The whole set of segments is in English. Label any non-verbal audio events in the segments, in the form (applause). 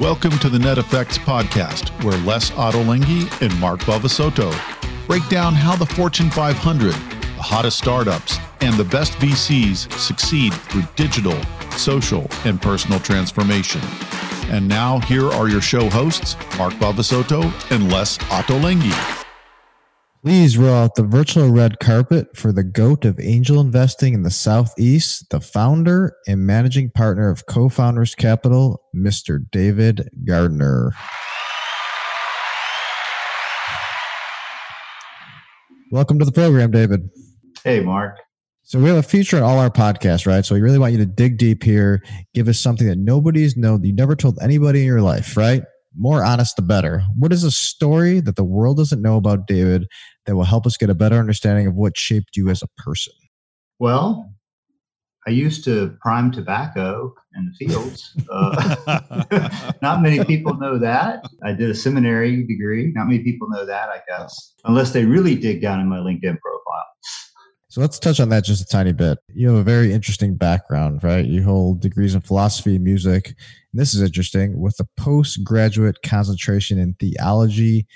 Welcome to the Net Effects podcast, where Les Ottolenghi and Mark Bavasoto break down how the Fortune 500, the hottest startups, and the best VCs succeed through digital, social, and personal transformation. And now, here are your show hosts, Mark Bavasoto and Les Ottolenghi. Please roll out the virtual red carpet for the GOAT of angel investing in the Southeast, the founder and managing partner of Cofounders Capital, Mr. David Gardner. Welcome to the program, David. Hey, Mark. So we have a feature on all our podcasts, right? So we really want you to dig deep here, give us something that nobody's known, that you never told anybody in your life, right? More honest, the better. What is a story that the world doesn't know about David that will help us get a better understanding of what shaped you as a person? Well, I used to prime tobacco in the fields. Uh, (laughs) not many people know that. I did a seminary degree. Not many people know that, I guess, unless they really dig down in my LinkedIn profile. So let's touch on that just a tiny bit. You have a very interesting background, right? You hold degrees in philosophy, music. And this is interesting with a postgraduate concentration in theology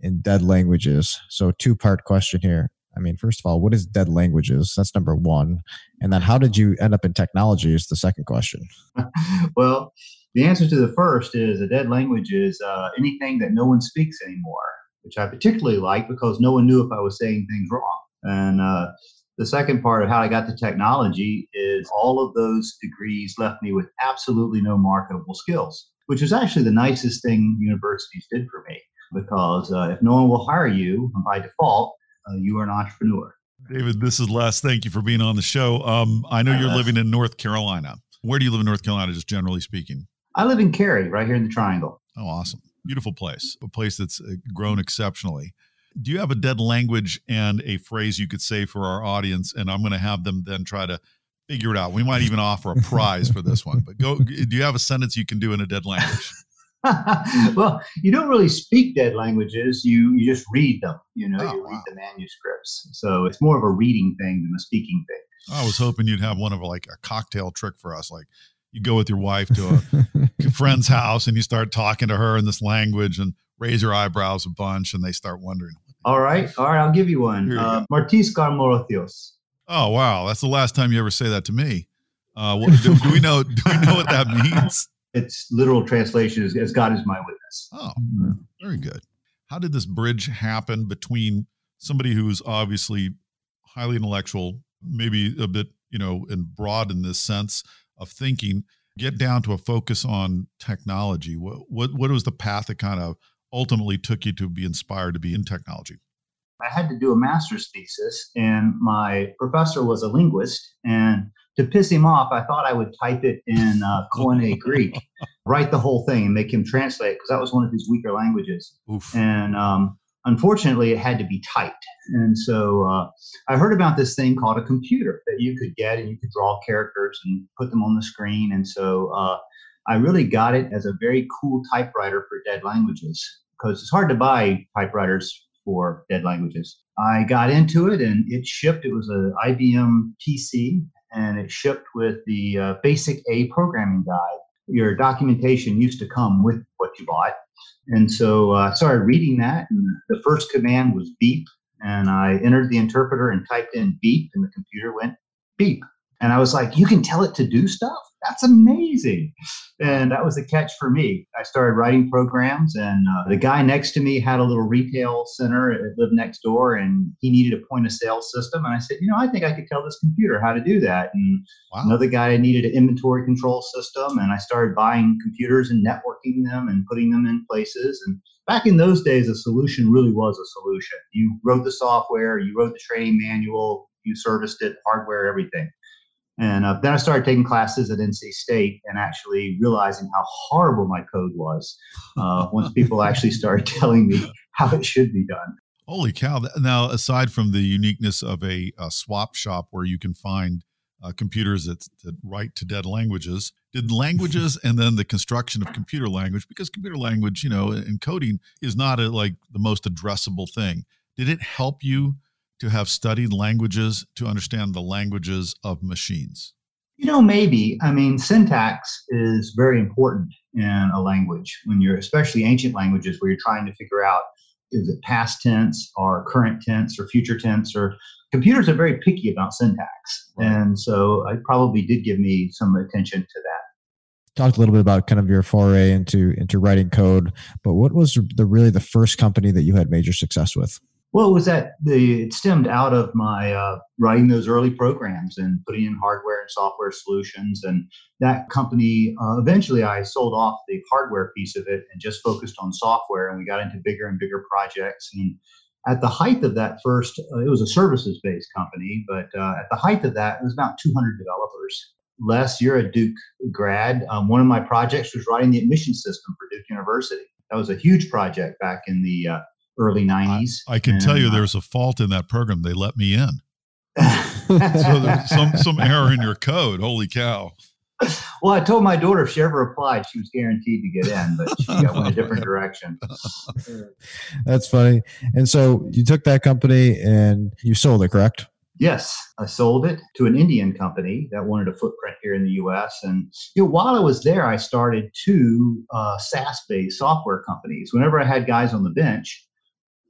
and dead languages. So, two part question here. I mean, first of all, what is dead languages? That's number one. And then how did you end up in technology is the second question. (laughs) well, the answer to the first is a dead language is uh, anything that no one speaks anymore, which I particularly like because no one knew if I was saying things wrong. And uh, the second part of how I got to technology is all of those degrees left me with absolutely no marketable skills, which was actually the nicest thing universities did for me because uh, if no one will hire you by default, uh, you are an entrepreneur. David, this is Les. Thank you for being on the show. Um, I know Hi, you're Les. living in North Carolina. Where do you live in North Carolina, just generally speaking? I live in Cary, right here in the Triangle. Oh, awesome. Beautiful place, a place that's uh, grown exceptionally. Do you have a dead language and a phrase you could say for our audience? And I'm going to have them then try to figure it out. We might even offer a prize for this one. But go. (laughs) Do you have a sentence you can do in a dead language? (laughs) (laughs) well, you don't really speak dead languages. You you just read them. You know, oh, you read the manuscripts. So it's more of a reading thing than a speaking thing. I was hoping you'd have one of like a cocktail trick for us, like you go with your wife to a friend's house and you start talking to her in this language and raise your eyebrows a bunch and they start wondering. All right, all right, I'll give you one. Uh, Martis Garmorothios. Oh wow, that's the last time you ever say that to me. Uh, what, do, do we know? Do we know what that (laughs) means? its literal translation is as God is my witness. Oh, mm-hmm. very good. How did this bridge happen between somebody who's obviously highly intellectual, maybe a bit, you know, and broad in this sense of thinking, get down to a focus on technology? What what what was the path that kind of ultimately took you to be inspired to be in technology? I had to do a master's thesis, and my professor was a linguist, and to piss him off, I thought I would type it in uh, Koine (laughs) Greek, write the whole thing, and make him translate because that was one of his weaker languages. Oof. And um, unfortunately, it had to be typed. And so uh, I heard about this thing called a computer that you could get, and you could draw characters and put them on the screen. And so uh, I really got it as a very cool typewriter for dead languages because it's hard to buy typewriters for dead languages. I got into it and it shipped. It was an IBM PC and it shipped with the uh, BASICA programming guide. Your documentation used to come with what you bought. And so uh, I started reading that, and the first command was beep. And I entered the interpreter and typed in beep, and the computer went beep. And I was like, you can tell it to do stuff? That's amazing. And that was the catch for me. I started writing programs, and uh, the guy next to me had a little retail center. It lived next door, and he needed a point of sale system. And I said, you know, I think I could tell this computer how to do that. And wow. another guy needed an inventory control system, and I started buying computers and networking them and putting them in places. And back in those days, a solution really was a solution. You wrote the software, you wrote the training manual, you serviced it, hardware, everything. And uh, then I started taking classes at NC State and actually realizing how horrible my code was uh, once people (laughs) actually started telling me how it should be done. Holy cow. Now, aside from the uniqueness of a, a swap shop where you can find uh, computers that, that write to dead languages, did languages (laughs) and then the construction of computer language, because computer language, you know, and coding is not a, like the most addressable thing. Did it help you to have studied languages to understand the languages of machines? You know, maybe. I mean, syntax is very important in a language when you're especially ancient languages where you're trying to figure out is it past tense or current tense or future tense or computers are very picky about syntax right. and so uh, I probably did give me some attention to that talked a little bit about kind of your foray into into writing code but what was the really the first company that you had major success with well, it was that the it stemmed out of my uh, writing those early programs and putting in hardware and software solutions. And that company, uh, eventually, I sold off the hardware piece of it and just focused on software. And we got into bigger and bigger projects. And at the height of that first, uh, it was a services based company, but uh, at the height of that, it was about 200 developers. Les, you're a Duke grad. Um, one of my projects was writing the admission system for Duke University. That was a huge project back in the uh, early 90s. I, I can and, tell you uh, there's a fault in that program. They let me in. (laughs) so there's some, some error in your code. Holy cow. Well, I told my daughter if she ever applied, she was guaranteed to get in, but she got went a different (laughs) direction. That's funny. And so you took that company and you sold it, correct? Yes, I sold it to an Indian company that wanted a footprint here in the U.S. And you know, while I was there, I started two uh, SaaS-based software companies. Whenever I had guys on the bench,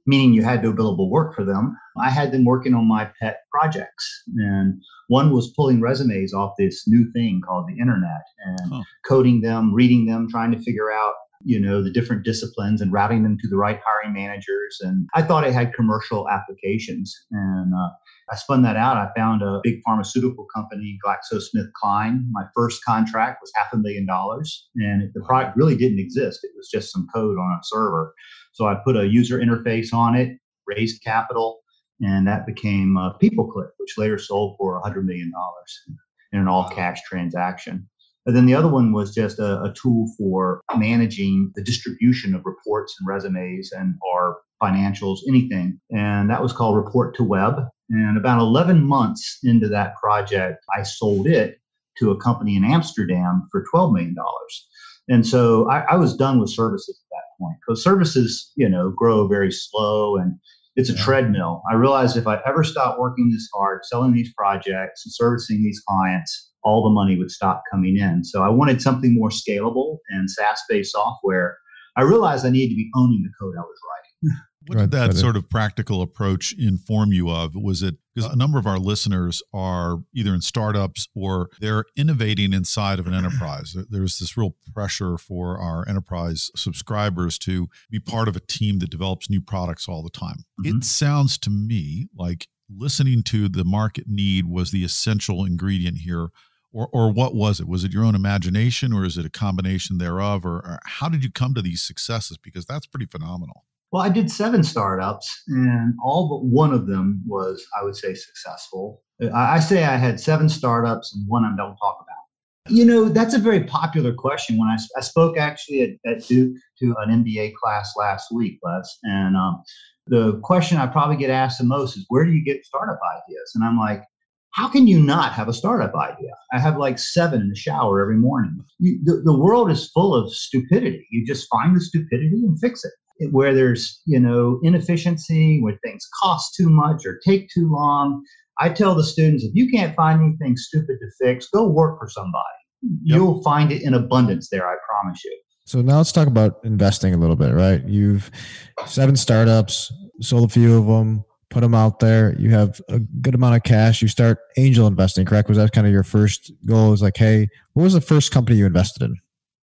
meaning you had no billable work for them. I had them working on my pet projects. And one was pulling resumes off this new thing called the internet and coding them, reading them, trying to figure out, you know, the different disciplines and routing them to the right hiring managers. And I thought it had commercial applications. And uh, I spun that out. I found a big pharmaceutical company, GlaxoSmithKline. My first contract was half a million dollars, and the product really didn't exist. It was just some code on a server. So I put a user interface on it, raised capital, and that became uh, PeopleClick, which later sold for $100 million in an all cash transaction. And then the other one was just a, a, tool for managing the distribution of reports and resumes and our financials, anything. And that was called Report to Web. And about 11 months into that project, I sold it to a company in Amsterdam for $12 million. And so I, I was done with services at that point because services, you know, grow very slow and it's a yeah. treadmill. I realized if I ever stopped working this hard, selling these projects and servicing these clients, all the money would stop coming in. So I wanted something more scalable and SaaS based software. I realized I needed to be owning the code I was writing. What did that sort of practical approach inform you of? Was it because a number of our listeners are either in startups or they're innovating inside of an enterprise? There's this real pressure for our enterprise subscribers to be part of a team that develops new products all the time. Mm-hmm. It sounds to me like listening to the market need was the essential ingredient here. Or, or what was it? Was it your own imagination or is it a combination thereof? Or, or how did you come to these successes? Because that's pretty phenomenal. Well, I did seven startups, and all but one of them was, I would say, successful. I say I had seven startups and one I don't talk about. You know, that's a very popular question. When I, I spoke actually at, at Duke to an MBA class last week, Les, and um, the question I probably get asked the most is, where do you get startup ideas? And I'm like, how can you not have a startup idea? I have like seven in the shower every morning. You, the, the world is full of stupidity. You just find the stupidity and fix it where there's you know inefficiency where things cost too much or take too long i tell the students if you can't find anything stupid to fix go work for somebody. Yep. you'll find it in abundance there i promise you. So now let's talk about investing a little bit right? You've seven startups sold a few of them put them out there. You have a good amount of cash. You start angel investing correct? Was that kind of your first goal? Is like hey what was the first company you invested in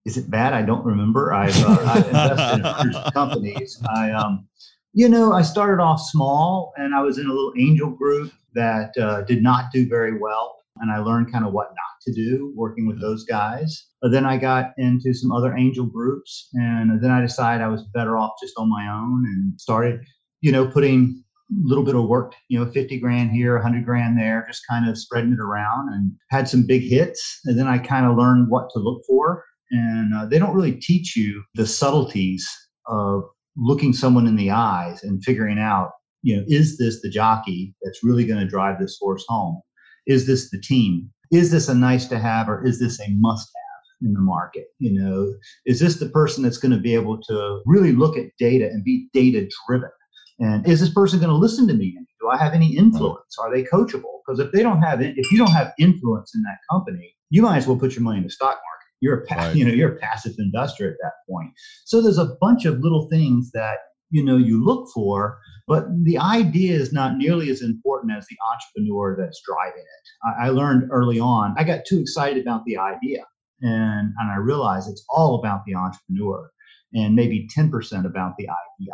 is it bad? I don't remember. I've, uh, I've invested in hundreds (laughs) of companies. I, um, you know, I started off small and I was in a little angel group that uh, did not do very well. And I learned kind of what not to do working with those guys. But then I got into some other angel groups and then I decided I was better off just on my own and started, you know, putting a little bit of work, you know, 50 grand here, 100 grand there, just kind of spreading it around and had some big hits. And then I kind of learned what to look for and uh, they don't really teach you the subtleties of looking someone in the eyes and figuring out you know is this the jockey that's really going to drive this horse home? Is this the team? Is this a nice to have or is this a must have in the market? You know is this the person that's going to be able to really look at data and be data driven and is this person going to listen to me? Do i have any influence? Are they coachable? Because if they don't have it if you don't have influence in that company you might as well put your money in the stock market You're a pa- right. you know you're a passive investor at that point. So there's a bunch of little things that you know you look for, but the idea is not nearly as important as the entrepreneur that's driving it. I, I learned early on. I got too excited about the idea, and and I realized it's all about the entrepreneur and maybe 10% about the idea.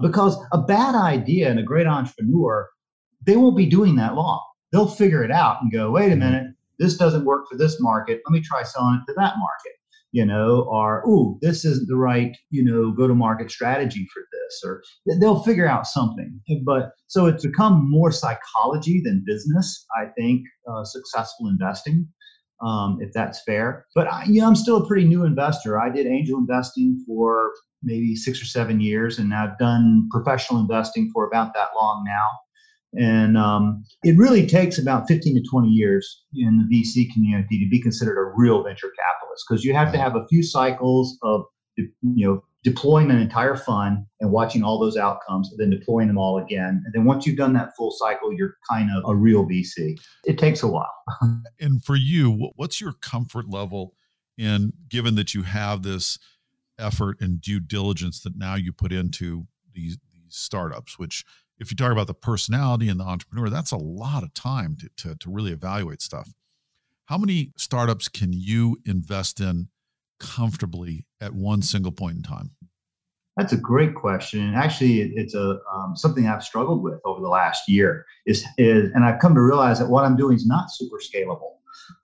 Because a bad idea and a great entrepreneur, they won't be doing that long. They'll figure it out and go, wait a mm-hmm. minute, this doesn't work for this market. Let me try selling it to that market, you know, or, ooh, this isn't the right, you know, go to market strategy for this, or they'll figure out something. But so it's become more psychology than business, I think, uh, successful investing. Um, if that's fair, but I, you know, I'm still a pretty new investor. I did angel investing for maybe six or seven years, and I've done professional investing for about that long now. And um, it really takes about 15 to 20 years in the VC community to be considered a real venture capitalist because you have to have a few cycles of you know deploying an entire fund and watching all those outcomes and then deploying them all again. And then once you've done that full cycle you're kind of a real vc it takes a while. (laughs) And for you what's your comfort level in given that you have this effort and due diligence that now you put into these, these startups which if you talk about the personality and the entrepreneur, that's a lot of time to, to, to really evaluate stuff. How many startups can you invest in comfortably at one single point in time? That's a great question. And actually, it's a um, something I've struggled with over the last year. Is, is and I've come to realize that what I'm doing is not super scalable.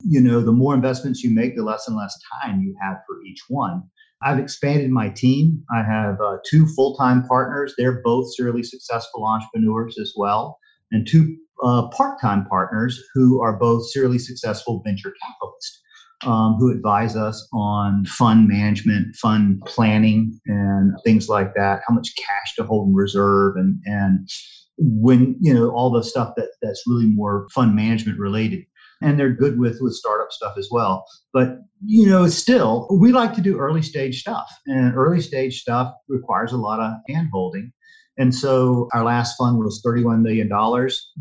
You know, the more investments you make, the less and less time you have for each one. I've expanded my team. I have uh, two full time partners. They're both serially successful entrepreneurs as well, and two uh, part time partners who are both serially successful venture capitalists. Um, who advise us on fund management, fund planning, and things like that. How much cash to hold in reserve, and and when you know all the stuff that that's really more fund management related and they're good with with startup stuff as well. But you know, still, we like to do early stage stuff, and early stage stuff requires a lot of hand holding. And so our last fund was $31 million.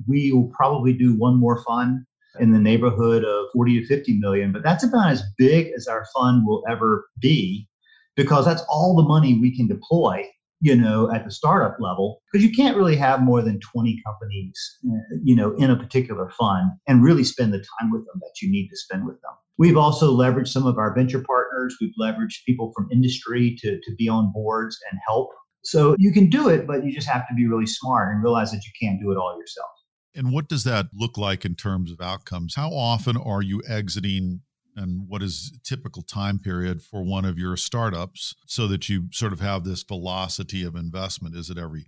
We will probably do one more fund in the neighborhood of 40 to 50 million, but that's about as big as our fund will ever be because that's all the money we can deploy you know, at the startup level, because you can't really have more than 20 companies, uh, you know, in a particular fund and really spend the time with them that you need to spend with them. We've also leveraged some of our venture partners. We've leveraged people from industry to, to be on boards and help. So you can do it, but you just have to be really smart and realize that you can't do it all yourself. And what does that look like in terms of outcomes? How often are you exiting and what is typical time period for one of your startups so that you sort of have this velocity of investment? Is it every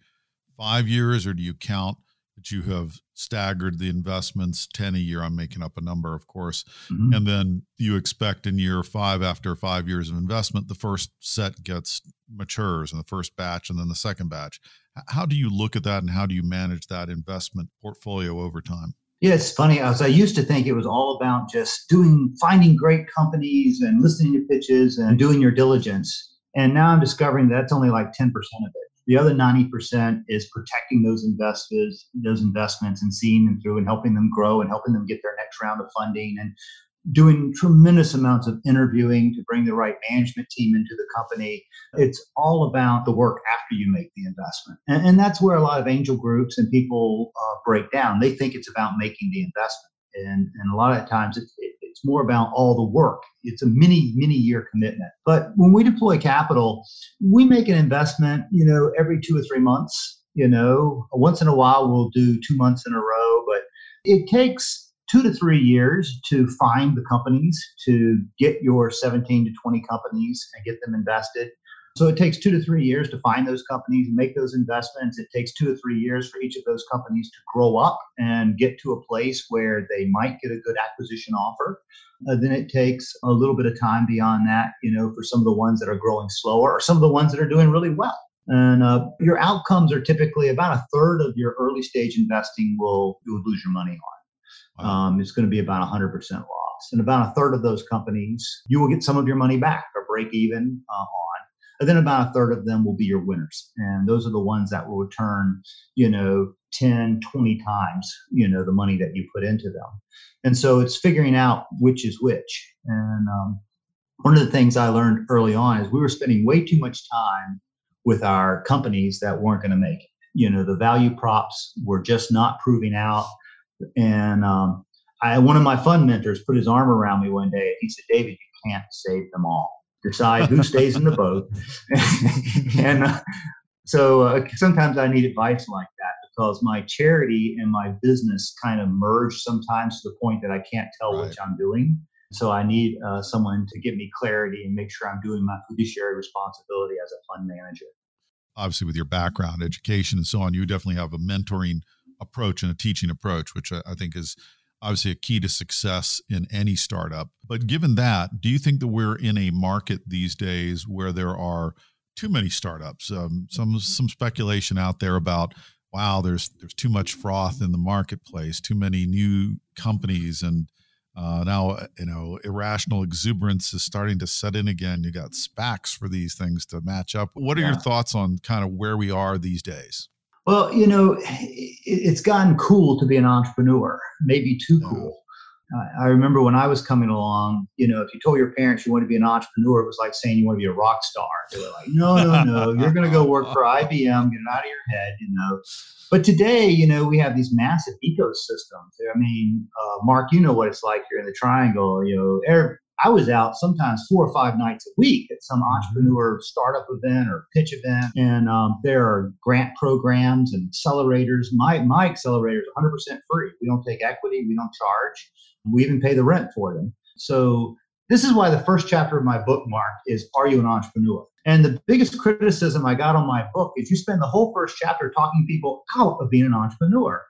5 years or do you count that you have staggered the investments? 10 a year i'm making up a number of course. Mm-hmm. and then you expect in year 5 after 5 years of investment the first set gets matures and the first batch and then the second batch. How do you look at that and how do you manage that investment portfolio over time yeah, it's funny. I used to think it was all about just doing, finding great companies and listening to pitches and doing your diligence. And now I'm discovering that's only like 10% of it. The other 90% is protecting those investors, those investments and seeing them through and helping them grow and helping them get their next round of funding and doing tremendous amounts of interviewing to bring the right management team into the company. It's all about the work after you make the investment. And, and that's where a lot of angel groups and people uh, break down. They think it's about making the investment. And, and a lot of times it's, it, it's more about all the work. It's a many, many year commitment. But when we deploy capital, we make an investment, you know, every two or three months. You know, once in a while we'll do two months in a row, but it takes two to three years to find the companies, to get your 17 to 20 companies and get them invested. So it takes two to three years to find those companies and make those investments. It takes two to three years for each of those companies to grow up and get to a place where they might get a good acquisition offer. Uh, then it takes a little bit of time beyond that, you know, for some of the ones that are growing slower or some of the ones that are doing really well. And uh, your outcomes are typically about a third of your early stage investing will you will lose your money on um, it's going to be about 100% loss. And about a third of those companies, you will get some of your money back or break even uh, on. And then about a third of them will be your winners. And those are the ones that will return, you know, 10, 20 times, you know, the money that you put into them. And so it's figuring out which is which. And um, one of the things I learned early on is we were spending way too much time with our companies that weren't going to make it. You know, the value props were just not proving out. And um, I, one of my fund mentors put his arm around me one day. He said, David, you can't save them all. Decide who stays in the boat. (laughs) and uh, so uh, sometimes I need advice like that because my charity and my business kind of merge sometimes to the point that I can't tell right. which I'm doing. So I need uh, someone to give me clarity and make sure I'm doing my fiduciary responsibility as a fund manager. Obviously, with your background, education, and so on, you definitely have a mentoring approach and a teaching approach, which I think is obviously a key to success in any startup. But given that, do you think that we're in a market these days where there are too many startups? Um, some some speculation out there about wow, there's there's too much froth in the marketplace, too many new companies, and uh, now you know irrational exuberance is starting to set in again. You got SPACs for these things to match up. What are yeah. your thoughts on kind of where we are these days? Well, you know, it's gotten cool to be an entrepreneur, maybe too cool. I remember when I was coming along, you know, if you told your parents you want to be an entrepreneur, it was like saying you want to be a rock star. They were like, no, no, no, you're going to go work for IBM, get it out of your head, you know. But today, you know, we have these massive ecosystems. I mean, uh, Mark, you know what it's like here in the Triangle. You know, every, I was out sometimes four or five nights a week at some mm-hmm. entrepreneur startup event or pitch event, and um, there are grant programs and accelerators. My my accelerator is 100% free. We don't take equity. We don't charge. We even pay the rent for them. So this is why the first chapter of my book, Mark, is Are You an Entrepreneur? And the biggest criticism I got on my book is you spend the whole first chapter talking people out of being an entrepreneur.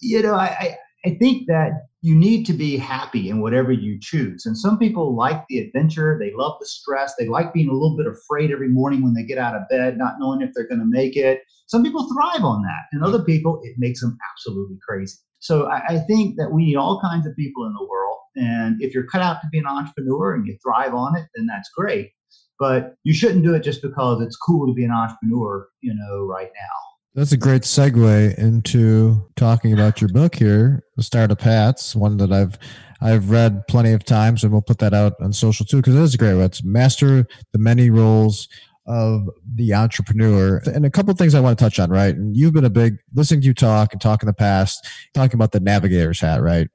You know, I, I think that you need to be happy in whatever you choose. And some people like the adventure, they love the stress, they like being a little bit afraid every morning when they get out of bed, not knowing if they're going to make it. Some people thrive on that, and other people, it makes them absolutely crazy. So I, I think that we need all kinds of people in the world. And if you're cut out to be an entrepreneur and you thrive on it, then that's great. But you shouldn't do it just because it's cool to be an entrepreneur, you know, right now. That's a great segue into talking about your book here, The Startup Hats, one that I've I've read plenty of times, and we'll put that out on social too because it is a great one. It's master the many roles of the entrepreneur. And a couple of things I want to touch on, right? And you've been a big listening to you talk and talk in the past, talking about the navigator's hat, right?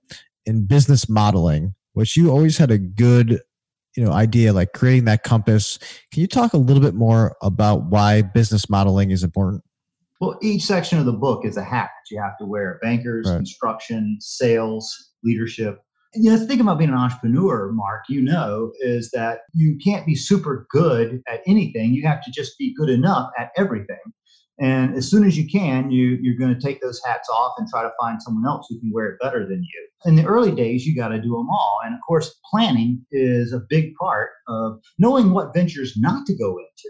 In business modeling, which you always had a good you know idea like creating that compass can you talk a little bit more about why business modeling is important well, each section of the book is a hat that you have to wear bankers, right. construction, sales, leadership. And, you know, the thing about being an entrepreneur, Mark, you know, is that you can't be super good at anything. You have to just be good enough at everything. And as soon as you can, you, you're going to take those hats off and try to find someone else who can wear it better than you. In the early days, you got to do them all. And of course, planning is a big part of knowing what ventures not to go into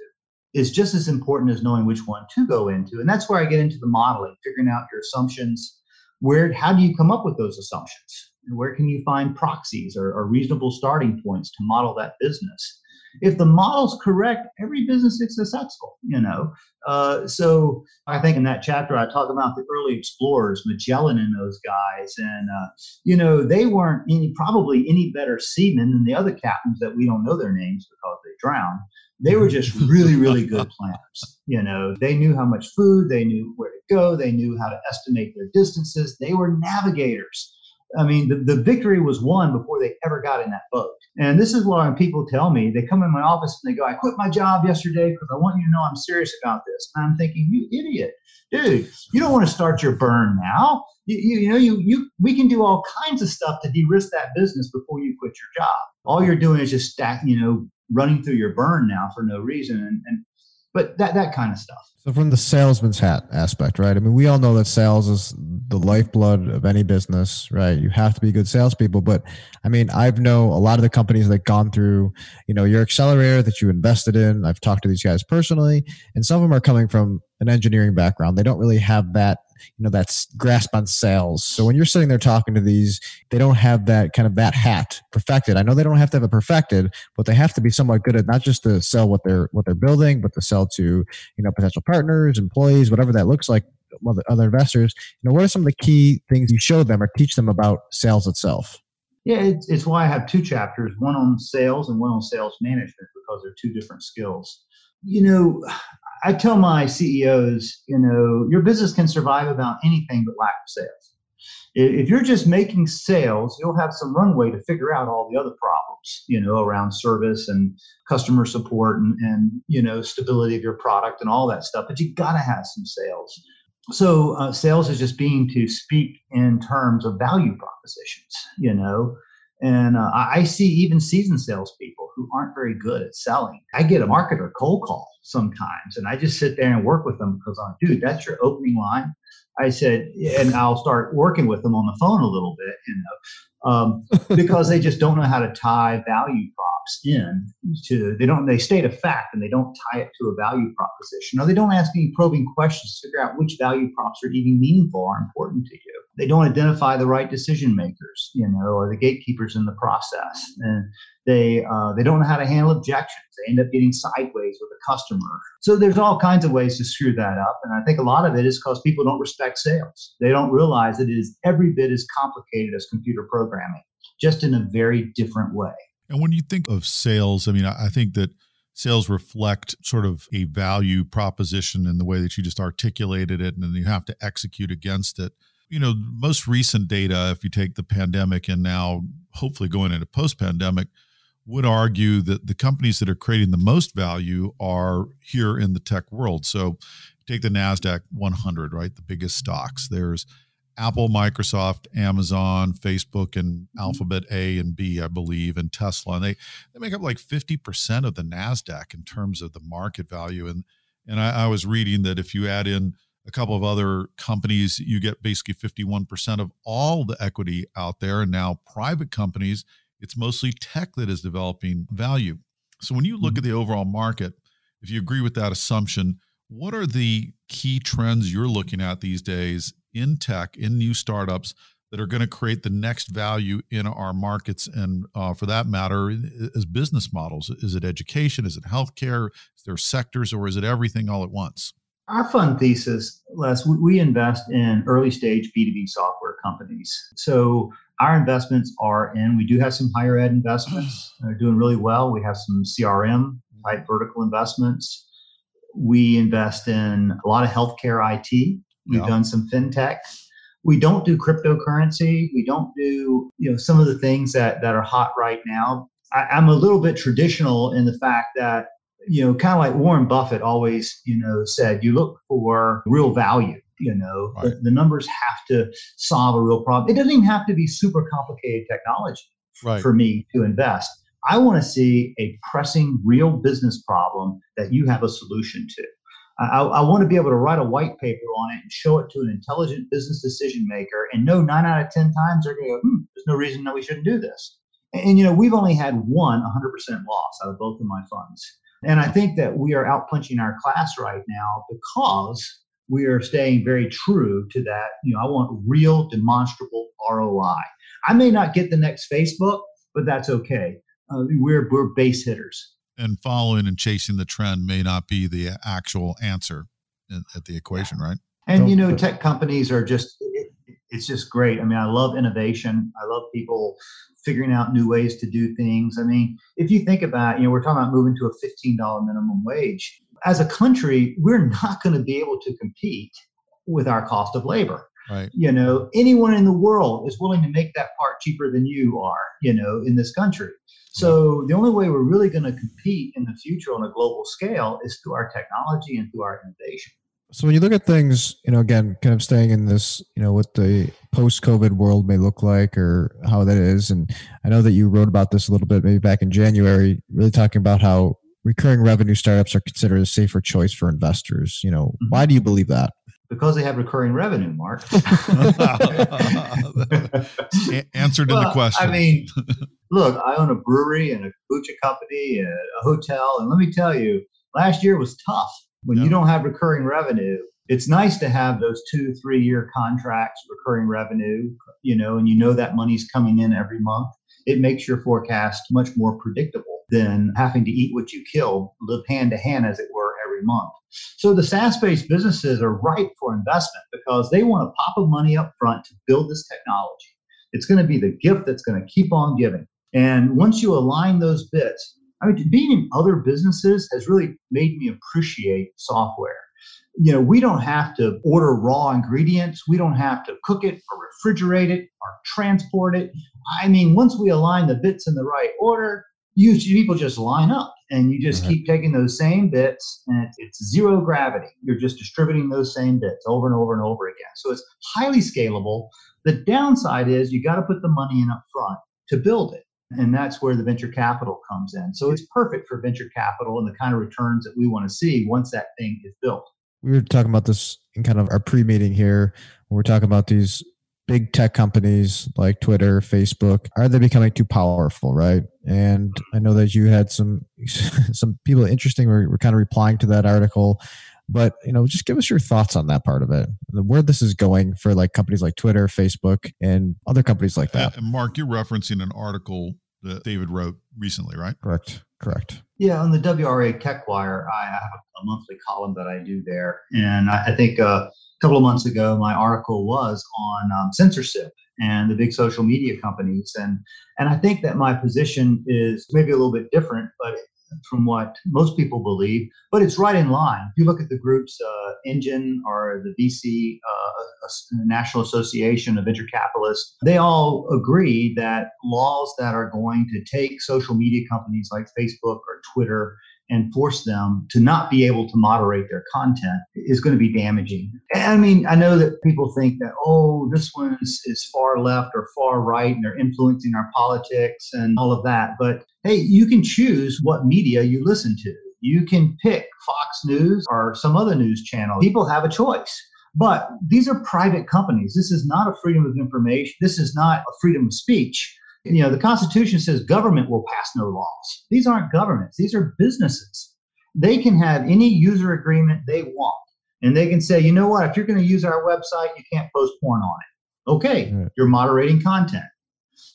is just as important as knowing which one to go into. And that's where I get into the modeling, figuring out your assumptions. Where, how do you come up with those assumptions? Where can you find proxies or, or reasonable starting points to model that business? If the model's correct, every business is successful, you know. Uh, so I think in that chapter I talk about the early explorers, Magellan and those guys, and uh, you know they weren't any probably any better seamen than the other captains that we don't know their names because they drowned they were just (laughs) really, really good planners. You know, they knew how much food, they knew where to go, they knew how to estimate their distances. They were navigators. I mean, the, the victory was won before they ever got in that boat. And this is why people tell me, they come in my office and they go, I quit my job yesterday because I want you to know I'm serious about this. And I'm thinking, you idiot, dude, you don't want to start your burn now. You, you, you know, you, you, we can do all kinds of stuff to de-risk that business before you quit your job. All you're doing is just stack, you know, running through your burn now for no reason and, and but that that kind of stuff. So from the salesman's hat aspect right? I mean we all know that sales is the lifeblood of any business right? You have to be good salespeople. But i mean i've know a lot of the companies that gone through you know your accelerator that you invested in. I've talked to these guys personally and some of them are coming from an engineering background. They don't really have that you know that's grasp on sales. So when you're sitting there talking to these they don't have that kind of that hat perfected. I know they don't have to have it perfected but they have to be somewhat good at not just to sell what they're what they're building but to sell to you know potential partners employees whatever that looks like other investors. You know what are some of the key things you show them or teach them about sales itself? Yeah, it's, it's why I have two chapters, one on sales and one on sales management, because they're two different skills. You know, I tell my CEOs, you know, your business can survive about anything but lack of sales. If you're just making sales, you'll have some runway to figure out all the other problems, you know, around service and customer support and, and you know, stability of your product and all that stuff. But you got to have some sales. So uh, sales is just being to speak in terms of value propositions, you know, and uh, I see even seasoned salespeople who aren't very good at selling. I get a marketer cold call sometimes, and I just sit there and work with them because I'm, dude, that's your opening line. I said, and I'll start working with them on the phone a little bit, you know, um, because they just don't know how to tie value props in to. They don't. They state a fact and they don't tie it to a value proposition, or they don't ask any probing questions to figure out which value props are even meaningful or important to you. They don't identify the right decision makers, you know, or the gatekeepers in the process, and they uh, they don't know how to handle objections. They end up getting sideways with a customer. So there's all kinds of ways to screw that up, and I think a lot of it is because people don't respect sales. They don't realize that it is every bit as complicated as computer programming, just in a very different way. And when you think of sales, I mean, I think that sales reflect sort of a value proposition in the way that you just articulated it, and then you have to execute against it. You know, most recent data, if you take the pandemic and now hopefully going into post pandemic, would argue that the companies that are creating the most value are here in the tech world. So take the NASDAQ 100, right? The biggest stocks. There's Apple, Microsoft, Amazon, Facebook, and mm-hmm. Alphabet A and B, I believe, and Tesla. And they, they make up like 50% of the NASDAQ in terms of the market value. And, and I, I was reading that if you add in a couple of other companies, you get basically 51% of all the equity out there. And now private companies it's mostly tech that is developing value. So when you look at mm-hmm. the overall market, if you agree with that assumption, what are the key trends you're looking at these days in tech, in new startups that are going to create the next value in our markets? And uh, for that matter, as business models, is it education? Is it healthcare? Is there sectors or is it everything all at once? Our fund thesis, Les, we invest in early stage B2B software companies. So our investments are in, we do have some higher ed investments. (sighs) They're doing really well. We have some CRM type vertical investments. We invest in a lot of healthcare IT. We've yeah. done some fintech. We don't do cryptocurrency. We don't do, you know, some of the things that, that are hot right now. I, I'm a little bit traditional in the fact that you know, kind of like Warren Buffett always, you know, said, you look for real value. You know, right. the, the, numbers have to solve a real problem. It doesn't even have to be super complicated technology right. for me to invest. I want to see a pressing real business problem that you have a solution to. I, I, want to be able to write a white paper on it and show it to an intelligent business decision maker and know nine out of 10 times they're going to go, hmm, there's no reason that we shouldn't do this. And, and, you know, we've only had one 100% loss out of both of my funds. And I think that we are outpunching our class right now because we are staying very true to that. You know, I want real demonstrable ROI. I may not get the next Facebook, but that's okay. Uh, we're we're base hitters. And following and chasing the trend may not be the actual answer at the equation, right? And you know, tech companies are just it, it's just great. I mean, I love innovation. I love people figuring out new ways to do things. I mean, if you think about, you know, we're talking about moving to a $15 minimum wage. As a country, we're not going to be able to compete with our cost of labor. Right. You know, anyone in the world is willing to make that part cheaper than you are, you know, in this country. So the only way we're really going to compete in the future on a global scale is through our technology and through our innovation. So when you look at things, you know, again, kind of staying in this, you know, what the post-COVID world may look like or how that is, and I know that you wrote about this a little bit, maybe back in January, really talking about how recurring revenue startups are considered a safer choice for investors. You know, mm-hmm. why do you believe that? Because they have recurring revenue, Mark. (laughs) (laughs) Answered well, in the question. I mean, (laughs) look, I own a brewery and a kombucha company and a hotel, and let me tell you, last year was tough when you don't have recurring revenue, it's nice to have those two, three year contracts, recurring revenue, you know, and you know that money's coming in every month. It makes your forecast much more predictable than having to eat what you kill, live hand to hand, as it were, every month. So the SaaS based businesses are ripe for investment because they want to pop of money up front to build this technology. It's going to be the gift that's going to keep on giving. And once you align those bits, I mean, being in other businesses has really made me appreciate software. You know, we don't have to order raw ingredients. We don't have to cook it or refrigerate it or transport it. I mean, once we align the bits in the right order, you people just line up and you just keep taking those same bits and it's, it's zero gravity. You're just distributing those same bits over and over and over again. So it's highly scalable. The downside is you got to put the money in up front to build it. And that's where the venture capital comes in. So it's perfect for venture capital and the kind of returns that we want to see once that thing is built. We were talking about this in kind of our pre meeting here. We're talking about these big tech companies like Twitter, Facebook, are they becoming too powerful, right? And I know that you had some (laughs) some people interesting were, were kind of replying to that article. But you know, just give us your thoughts on that part of it, where this is going for like companies like Twitter, Facebook, and other companies like that. And Mark, you're referencing an article that David wrote recently, right? Correct. Correct. Yeah, on the WRAL Tech Wire, I have a monthly column that I do there, and I, think uh, a couple of months ago, my article was on um, censorship and the big social media companies, and and I think that my position is maybe a little bit different, but from what most people believe, but it's right in line. If you look at the groups, uh, Engine or the VC uh, National Association of Venture Capitalists, they all agree that laws that are going to take social media companies like Facebook or Twitter and force them to not be able to moderate their content is going to be damaging. I mean, I know that people think that, oh, this one is, is far left or far right and they're influencing our politics and all of that. But hey, you can choose what media you listen to. You can pick Fox News or some other news channel. People have a choice. But these are private companies. This is not a freedom of information. This is not a freedom of speech you know, the Constitution says government will pass no laws. These aren't governments, these are businesses. They can have any user agreement they want. And they can say, you know what, if you're going to use our website, you can't post porn on it. Okay, right. you're moderating content.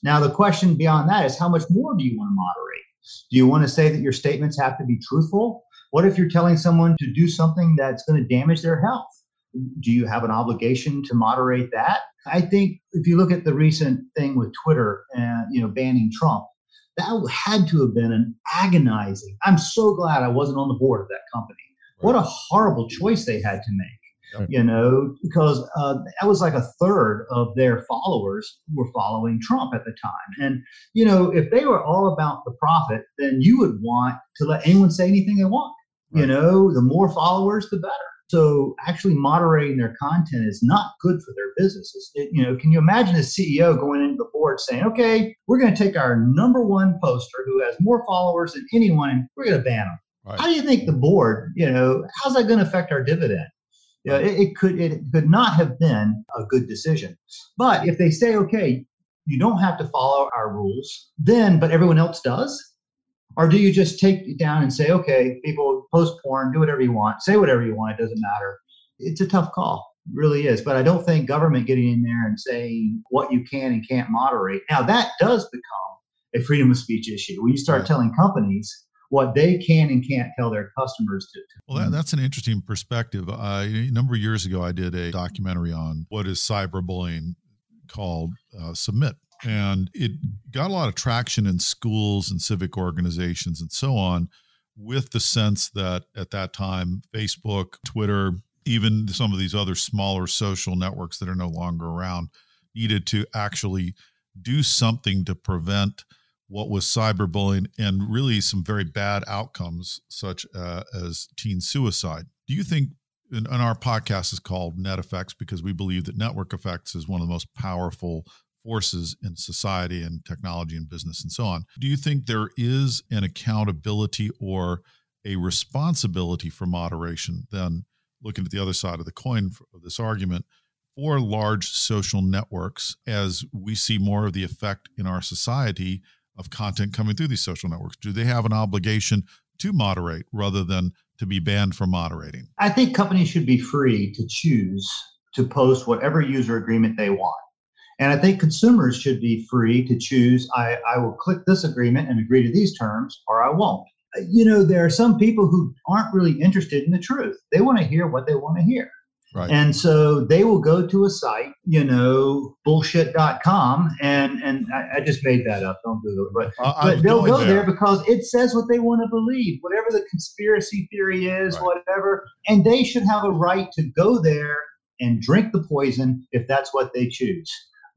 Now, the question beyond that is how much more do you want to moderate? Do you want to say that your statements have to be truthful? What if you're telling someone to do something that's going to damage their health? Do you have an obligation to moderate that? I think if you look at the recent thing with Twitter and you know banning Trump, that had to have been an agonizing. I'm so glad I wasn't on the board of that company. What a horrible choice they had to make. You know, because uh, that was like a third of their followers were following Trump at the time. And, you know, if they were all about the profit, then you would want to let anyone say anything they want. Right. You know, the more followers, the better. So actually moderating their content is not good for their businesses. It, you know, can you imagine a CEO going into the board saying, "Okay, we're going to take our number one poster who has more followers than anyone, and we're going to ban them." Right. How do you think the board, you know, how's that going to affect our dividend? Yeah, it, it could it could not have been a good decision. But if they say, "Okay, you don't have to follow our rules," then but everyone else does, or do you just take it down and say, okay, people post porn, do whatever you want, say whatever you want, it doesn't matter? It's a tough call. It really is. But I don't think government getting in there and saying what you can and can't moderate. Now, that does become a freedom of speech issue when you start right. telling companies what they can and can't tell their customers to. to well, that, that's an interesting perspective. Uh, a number of years ago, I did a documentary on what is cyberbullying called uh, Submit and it got a lot of traction in schools and civic organizations and so on, with the sense that at that time, Facebook, Twitter, even some of these other smaller social networks that are no longer around needed to actually do something to prevent what was cyberbullying and really some very bad outcomes, such uh, as teen suicide. Do you think and, our podcast is called Net Effects because we believe that network effects is one of the most powerful forces in society and technology and business and so on. Do you think there is an accountability or a responsibility for moderation then looking at the other side of the coin of this argument for large social networks as we see more of the effect in our society of content coming through these social networks do they have an obligation to moderate rather than to be banned from moderating i think companies should be free to choose to post whatever user agreement they want and I think consumers should be free to choose I, I will click this agreement and agree to these terms, or I won't. You know, there are some people who aren't really interested in the truth. They want to hear what they want to hear. Right. And so they will go to a site, you know, bullshit.com. And, and I, I just made that up. Don't Google it. But, Uh, but they'll go there. because it says what they want to believe, whatever the conspiracy theory is, Right. whatever. And they should have a right to go there and drink the poison if that's what they choose.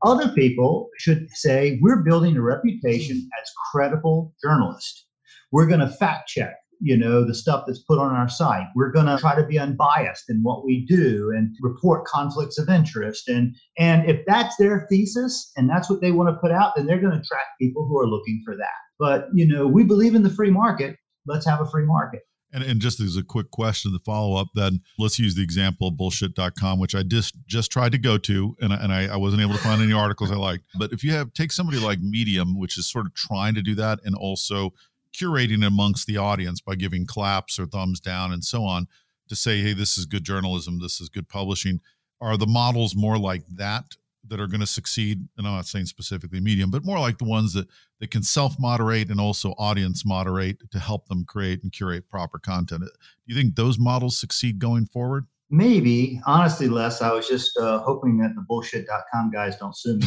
Other people should say, we're building a reputation as credible journalists. We're going to fact check you know the stuff that's put on our site. We're going to try to be unbiased in what we do and report conflicts of interest. And and if that's their thesis and that's what they want to put out then they're going to attract people who are looking for that. But you know we believe in the free market. Let's have a free market And, and just as a quick question to follow up, then let's use the example of bullshit.com, which I just just tried to go to and, I, and I, I wasn't able to find any articles I liked. But if you have take somebody like Medium, which is sort of trying to do that and also curating amongst the audience by giving claps or thumbs down and so on to say, hey, this is good journalism, this is good publishing. Are the models more like that that are going to succeed? And I'm not saying specifically Medium, but more like the ones that that can self moderate and also audience moderate to help them create and curate proper content. Do you think those models succeed going forward? maybe honestly les i was just uh, hoping that the bullshit.com guys don't sue me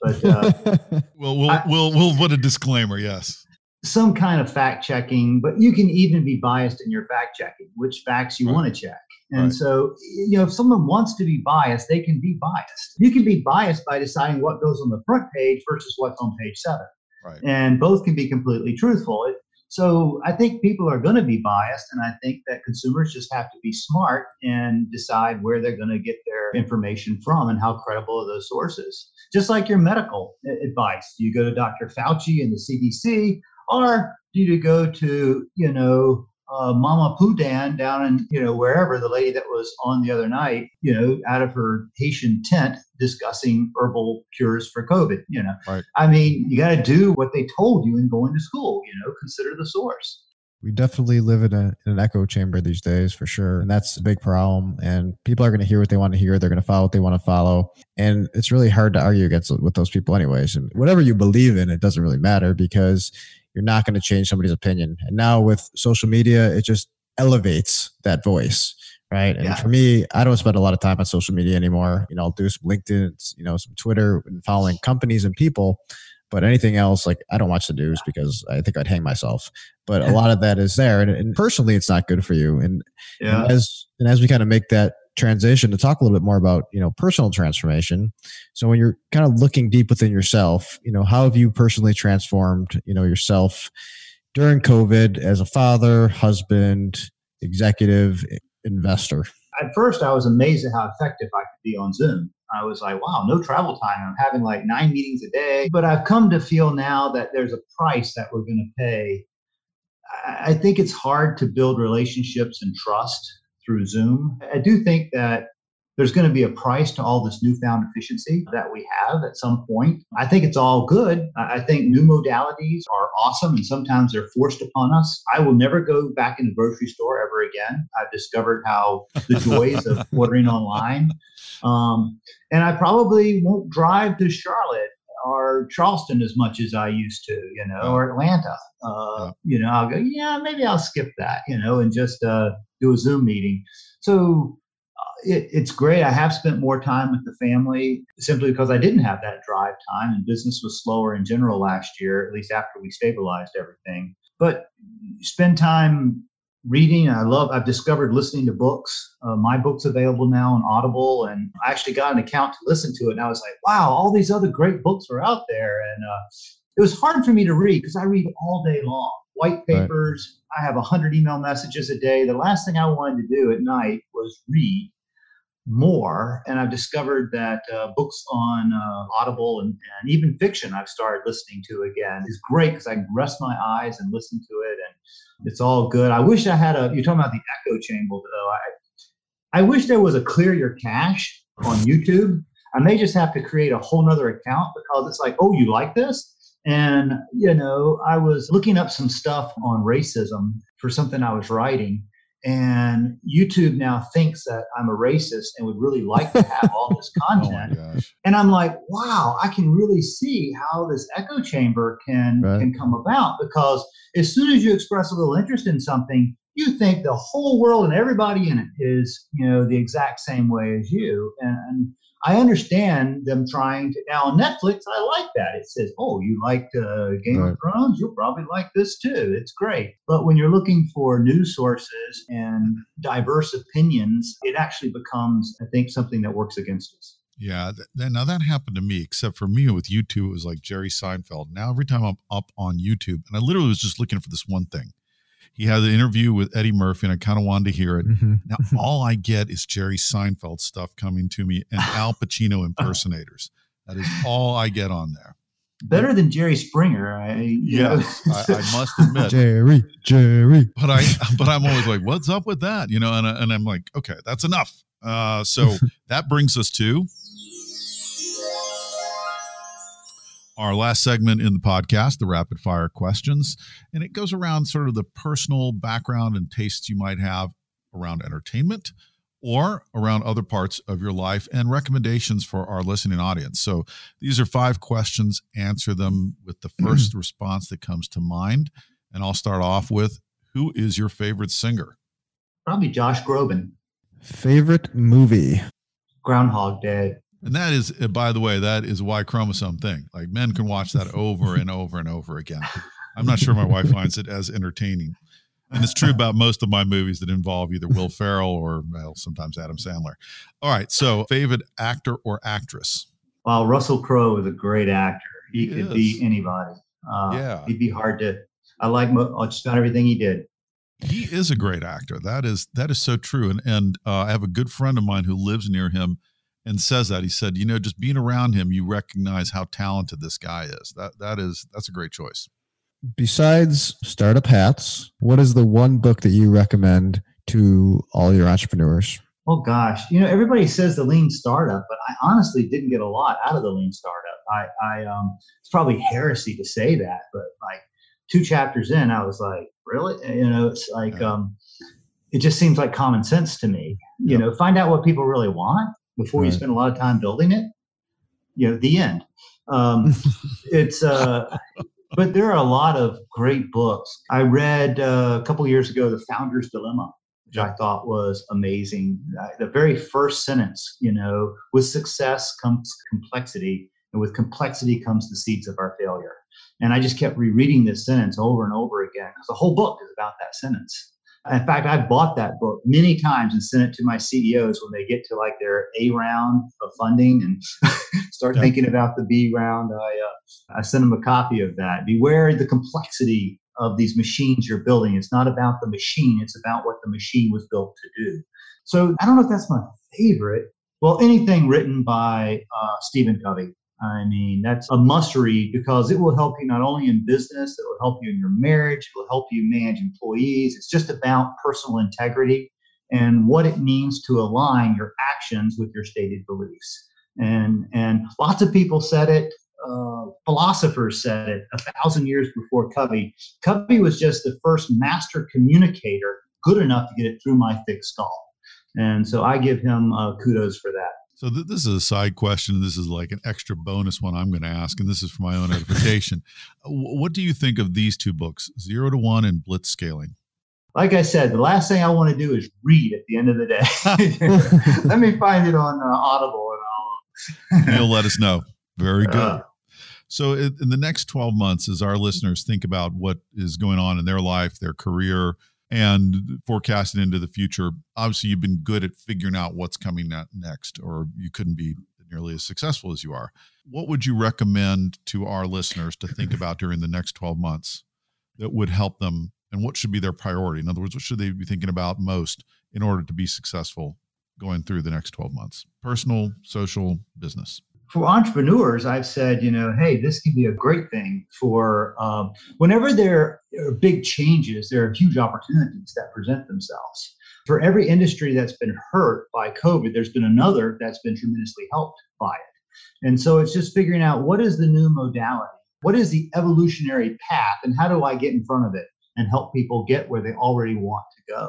but uh, (laughs) well, we'll I- we'll we'll put a disclaimer. Yes. some kind of fact checking, but you can even be biased in your fact checking, which facts you Right. want to check. And Right. so, you know, if someone wants to be biased, they can be biased. You can be biased by deciding what goes on the front page versus what's on page seven. Right. And both can be completely truthful. It, so I think people are going to be biased, and I think that consumers just have to be smart and decide where they're going to get their information from and how credible are those sources. Just like your medical advice, do you go to Dr. Fauci and the CDC, or do you go to you know uh, Mama Pudan down in you know wherever the lady that was on the other night, you know, out of her Haitian tent discussing herbal cures for COVID. You know, Right. I mean, you got to do what they told you in going to school. You know, consider the source. we definitely live in, a, in an echo chamber these days for sure and that's a big problem and people are going to hear what they want to hear they're going to follow what they want to follow and it's really hard to argue against with those people anyways and whatever you believe in it doesn't really matter because you're not going to change somebody's opinion. And now with social media it just elevates that voice right? And Yeah. for me i don't spend a lot of time on social media anymore. You know i'll do some linkedin you know some twitter and following companies and people. But anything else like i don't watch the news because i think i'd hang myself. But a lot of that is there. And, and personally it's not good for you. And, Yeah. and as and as we kind of make that transition to talk a little bit more about you know personal transformation so when you're kind of looking deep within yourself you know how have you personally transformed you know yourself during covid as a father husband executive investor at first I was amazed at how effective I could be on Zoom. I was like, wow, no travel time. I'm having like nine meetings a day. But I've come to feel now that there's a price that we're going to pay. I think it's hard to build relationships and trust through Zoom. I do think that there's going to be a price to all this newfound efficiency that we have at some point. I think it's all good. I think new modalities are awesome and sometimes they're forced upon us. I will never go back in the grocery store ever again. I've discovered how the joys of (laughs) ordering online. Um, and I probably won't drive to Charlotte or Charleston as much as I used to, you know, or Atlanta. Uh, Yeah. You know, I'll go, yeah, maybe I'll skip that, you know, and just uh, do a Zoom meeting. So uh, it, it's great. I have spent more time with the family simply because I didn't have that drive time and business was slower in general last year, at least after we stabilized everything. But spend time reading. I love, I've discovered listening to books. Uh, my book's available now on Audible, and I actually got an account to listen to it. And I was like, wow, all these other great books are out there. And uh, it was hard for me to read because I read all day long. White Right. papers. I have 100 email messages a day. The last thing I wanted to do at night was read more. And I've discovered that uh, books on uh, Audible and, and even fiction I've started listening to again is great because I can rest my eyes and listen to it. And it's all good. I wish I had a, you're talking about the echo chamber though. I, I wish there was a clear your cache on YouTube. I may just have to create a whole nother account because it's like, oh, you like this? And, you know, I was looking up some stuff on racism for something I was writing. And YouTube now thinks that I'm a racist and would really like to have all this (laughs) Oh content. gosh. and I'm like, wow, I can really see how this echo chamber can Right. can come about because as soon as you express a little interest in something, you think the whole world and everybody in it is, you know, the exact same way as you. And I understand them trying to. Now on Netflix, I like that. It says, "Oh, you liked uh, Game right. of Thrones? You'll probably like this too. It's great." But when you're looking for news sources and diverse opinions, it actually becomes, I think, something that works against us. Yeah, th- now that happened to me. Except for me with YouTube, it was like Jerry Seinfeld. Now every time I'm up on YouTube, and I literally was just looking for this one thing he had an interview with Eddie Murphy, and I kind of wanted to hear it. Mm-hmm. Now, all I get is Jerry Seinfeld stuff coming to me and (laughs) Al Pacino impersonators. That is all I get on there. Better than Jerry Springer. I, yes, I, I, must admit. Jerry, Jerry. But I, but I'm always like, what's up with that? You know, and, and I'm like, okay, that's enough. Uh, so (laughs) that brings us to our last segment in the podcast, the rapid fire questions. And it goes around sort of the personal background and tastes you might have around entertainment or around other parts of your life and recommendations for our listening audience. So these are five questions. Answer them with the (clears throat) first response that comes to mind. And I'll start off with Who is your favorite singer? Probably Josh Groban. Favorite movie? Groundhog Day. And that is, uh, by the way, that is Y chromosome thing. Like men can watch that over and over and over again. I'm not sure my wife finds it as entertaining. And it's true about most of my movies that involve either Will Ferrell or well, sometimes Adam Sandler. All right. So, favorite actor or actress? Well, Russell Crowe is a great actor. He, he could is. be anybody. Uh, yeah. He'd be hard to. I like just about everything he did. He is a great actor. That is that is so true. And and uh, I have a good friend of mine who lives near him and says that he said, you know, just being around him, you recognize how talented this guy is. That that is that's a great choice. Besides Startup Hats, what is the one book that you recommend to all your entrepreneurs? Oh gosh, you know everybody says the lean startup, but I honestly didn't get a lot out of the lean startup. I, I um, it's probably heresy to say that, but like two chapters in, I was like, really? You know, it's like yeah. um, it just seems like common sense to me. You yep. know, find out what people really want before right. you spend a lot of time building it. You know, the end. Um, (laughs) it's uh, but there are a lot of great books. I read uh, a couple years ago, The Founder's Dilemma, which I thought was amazing. The very first sentence, you know, with success comes complexity, and with complexity comes the seeds of our failure. And I just kept rereading this sentence over and over again because the whole book is about that sentence. In fact, I've bought that book many times and sent it to my CEOs when they get to like their A round of funding and (laughs) start yeah. thinking about the B round. I uh, I sent them a copy of that. Beware the complexity of these machines you're building. It's not about the machine; it's about what the machine was built to do. So I don't know if that's my favorite. Well, anything written by uh, Stephen Covey. I mean, that's a must read because it will help you not only in business, it will help you in your marriage, it will help you manage employees. It's just about personal integrity and what it means to align your actions with your stated beliefs. And, and lots of people said it, uh, philosophers said it a thousand years before Covey. Covey was just the first master communicator good enough to get it through my thick skull. And so I give him uh, kudos for that. So th- this is a side question. This is like an extra bonus one I'm going to ask, and this is for my own edification. (laughs) what do you think of these two books, Zero to One and Blitzscaling? Like I said, the last thing I want to do is read at the end of the day. (laughs) let me find it on uh, Audible, and I'll. (laughs) You'll let us know. Very good. Uh, so, in, in the next 12 months, as our listeners think about what is going on in their life, their career, and forecasting into the future. Obviously, you've been good at figuring out what's coming next, or you couldn't be nearly as successful as you are. What would you recommend to our listeners to think about during the next 12 months that would help them? And what should be their priority? In other words, what should they be thinking about most in order to be successful going through the next 12 months? Personal, social, business for entrepreneurs, I've said, you know, hey, this can be a great thing for um, whenever there are big changes, there are huge opportunities that present themselves. For every industry that's been hurt by COVID, there's been another that's been tremendously helped by it. And so it's just figuring out what is the new modality? What is the evolutionary path? And how do I get in front of it and help people get where they already want to go?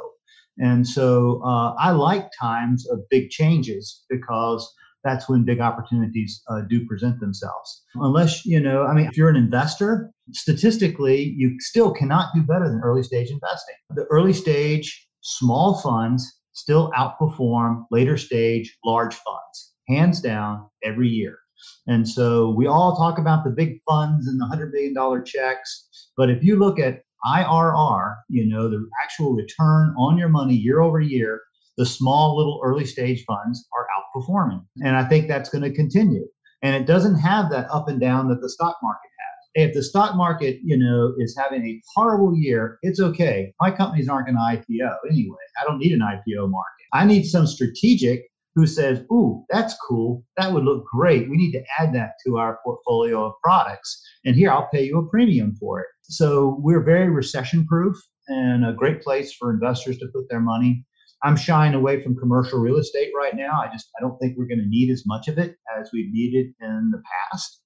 And so uh, I like times of big changes because that's when big opportunities uh, do present themselves. Unless, you know, I mean, if you're an investor, statistically, you still cannot do better than early stage investing. The early stage small funds still outperform later stage large funds, hands down, every year. And so we all talk about the big funds and the $100 million checks. But if you look at IRR, you know, the actual return on your money year over year, the small little early stage funds are outperforming. And I think that's going to continue. And it doesn't have that up and down that the stock market has. If the stock market, you know, is having a horrible year, it's okay. My companies aren't going to IPO anyway. I don't need an IPO market. I need some strategic who says, Ooh, that's cool. That would look great. We need to add that to our portfolio of products. And here, I'll pay you a premium for it. So we're very recession proof and a great place for investors to put their money. I'm shying away from commercial real estate right now. I just I don't think we're going to need as much of it as we've needed in the past.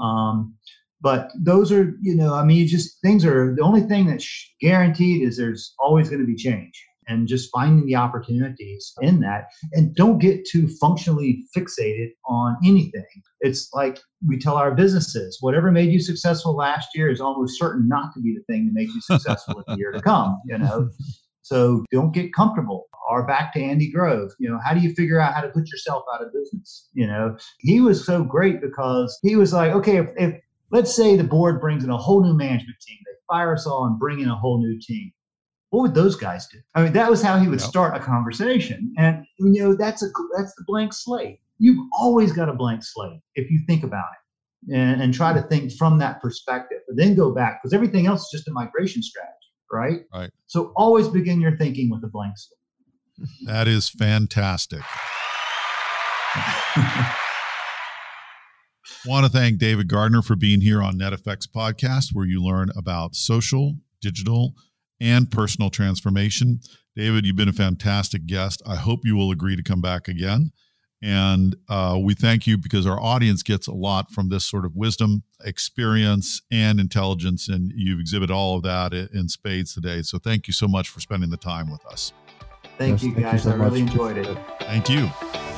Um, but those are, you know, I mean, just things are the only thing that's guaranteed is there's always going to be change and just finding the opportunities in that and don't get too functionally fixated on anything it's like we tell our businesses whatever made you successful last year is almost certain not to be the thing to make you successful in the year to come you know (laughs) so don't get comfortable or back to andy grove you know how do you figure out how to put yourself out of business you know he was so great because he was like okay if, if let's say the board brings in a whole new management team they fire us all and bring in a whole new team what would those guys do? I mean, that was how he would start a conversation. And you know, that's a that's the blank slate. You've always got a blank slate if you think about it and, and try to think from that perspective, but then go back because everything else is just a migration strategy, right? Right. So always begin your thinking with a blank slate. That is fantastic. (laughs) Want to thank David Gardner for being here on NetFX podcast, where you learn about social, digital, and personal transformation. David, you've been a fantastic guest. I hope you will agree to come back again. And uh, we thank you because our audience gets a lot from this sort of wisdom, experience, and intelligence. And you've exhibited all of that in spades today. So thank you so much for spending the time with us. Thank yes, you, guys. Thank you so I really much. enjoyed it. Thank you.